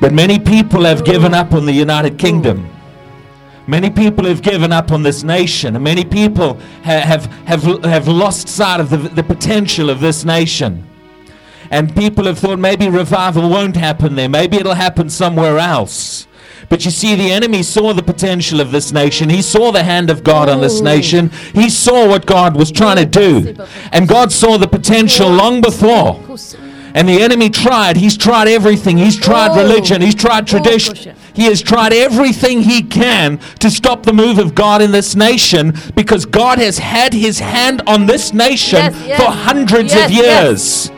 But many people have given up on the United Kingdom. Many people have given up on this nation, and many people ha- have, have, have lost sight of the, the potential of this nation. And people have thought maybe revival won't happen there, maybe it'll happen somewhere else. But you see, the enemy saw the potential of this nation. He saw the hand of God on this nation. He saw what God was trying to do. And God saw the potential long before. And the enemy tried. He's tried everything. He's tried Oh. religion. He's tried tradition. He has tried everything he can to stop the move of God in this nation because God has had his hand on this nation Yes, yes. for hundreds Yes, of years.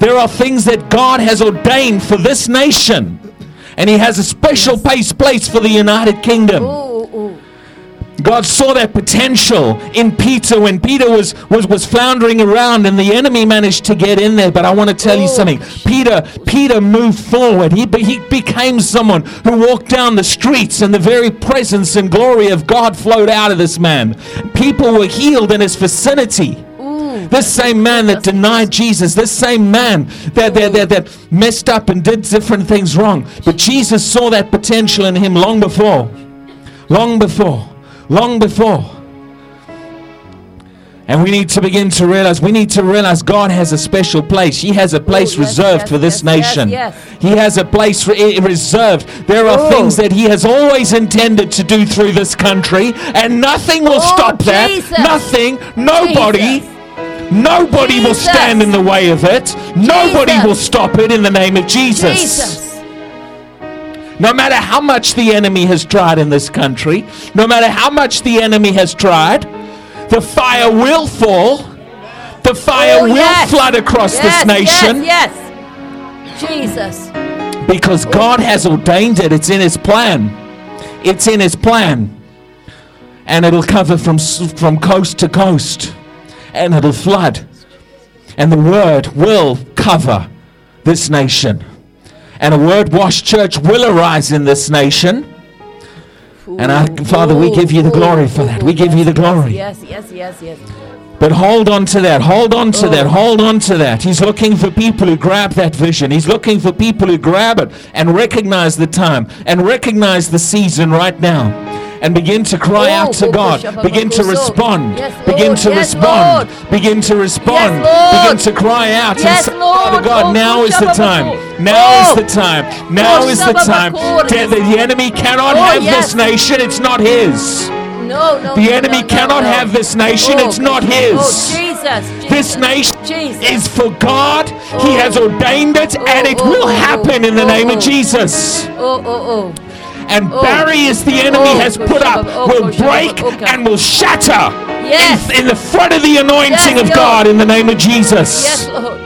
There are things that God has ordained for this nation. And he has a special place, place for the United Kingdom. Ooh. God saw that potential in Peter when Peter was, was, was floundering around and the enemy managed to get in there. But I want to tell you Oh. something. Peter, Peter moved forward. He, he became someone who walked down the streets and the very presence and glory of God flowed out of this man. People were healed in his vicinity. This same man that denied Jesus, this same man that, that, that, that messed up and did different things wrong. But Jesus saw that potential in him long before. Long before. Long before. And we need to begin to realize, we need to realize God has a special place. He has a place yes, reserved yes, for this yes, nation. He has a place re- eh, reserved. There are Oh. things that He has always intended to do through this country, and nothing will Oh, stop that. Jesus. Nothing, nobody. Jesus. Nobody will stand in the way of it. Nobody will stop it in the name of Jesus. No matter how much the enemy has tried in this country, no matter how much the enemy has tried, the fire will fall. The fire Oh, will yes. flood across yes, this nation Yes, yes. Jesus. because God has ordained it. It's in His plan. It's in His plan. And it'll cover from, from coast to coast. And it'll flood. And the word will cover this nation. And a word washed church will arise in this nation. And I, Father, we give you the glory for that. We give you the glory. Yes, yes, yes, yes. But hold on to that. Hold on to that. Oh. Hold on to that. He's looking for people who grab that vision. He's looking for people who grab it and recognize the time and recognize the season right now. And begin to cry Oh, out to oh, God. Begin to respond. Begin to respond. Begin to respond. Begin to cry out. And say. Father God, Oh, now is the time. Now Oh. is the time. Now Oh, is the time. The, enemy cannot Oh, have this nation. It's not his. No, no. The enemy no, no, cannot no. have this nation. Oh, It's not his. Oh, Jesus. Jesus. This nation Jesus. is for God. He Oh. has ordained it, and Oh, it oh, will oh, happen in the oh, name oh. of Jesus. Oh, oh, And Oh. barriers the enemy Oh, has put up oh, will oh, oh. break okay. and will shatter Yes. in, in the front of the anointing Yes, of. God in the name of oh. Jesus. Yes, Lord.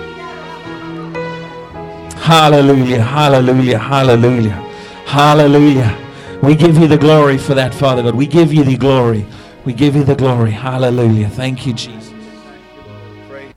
Hallelujah, hallelujah, hallelujah, hallelujah. We give you the glory for that, Father God. We give you the glory. We give you the glory. Hallelujah. Thank you, Jesus.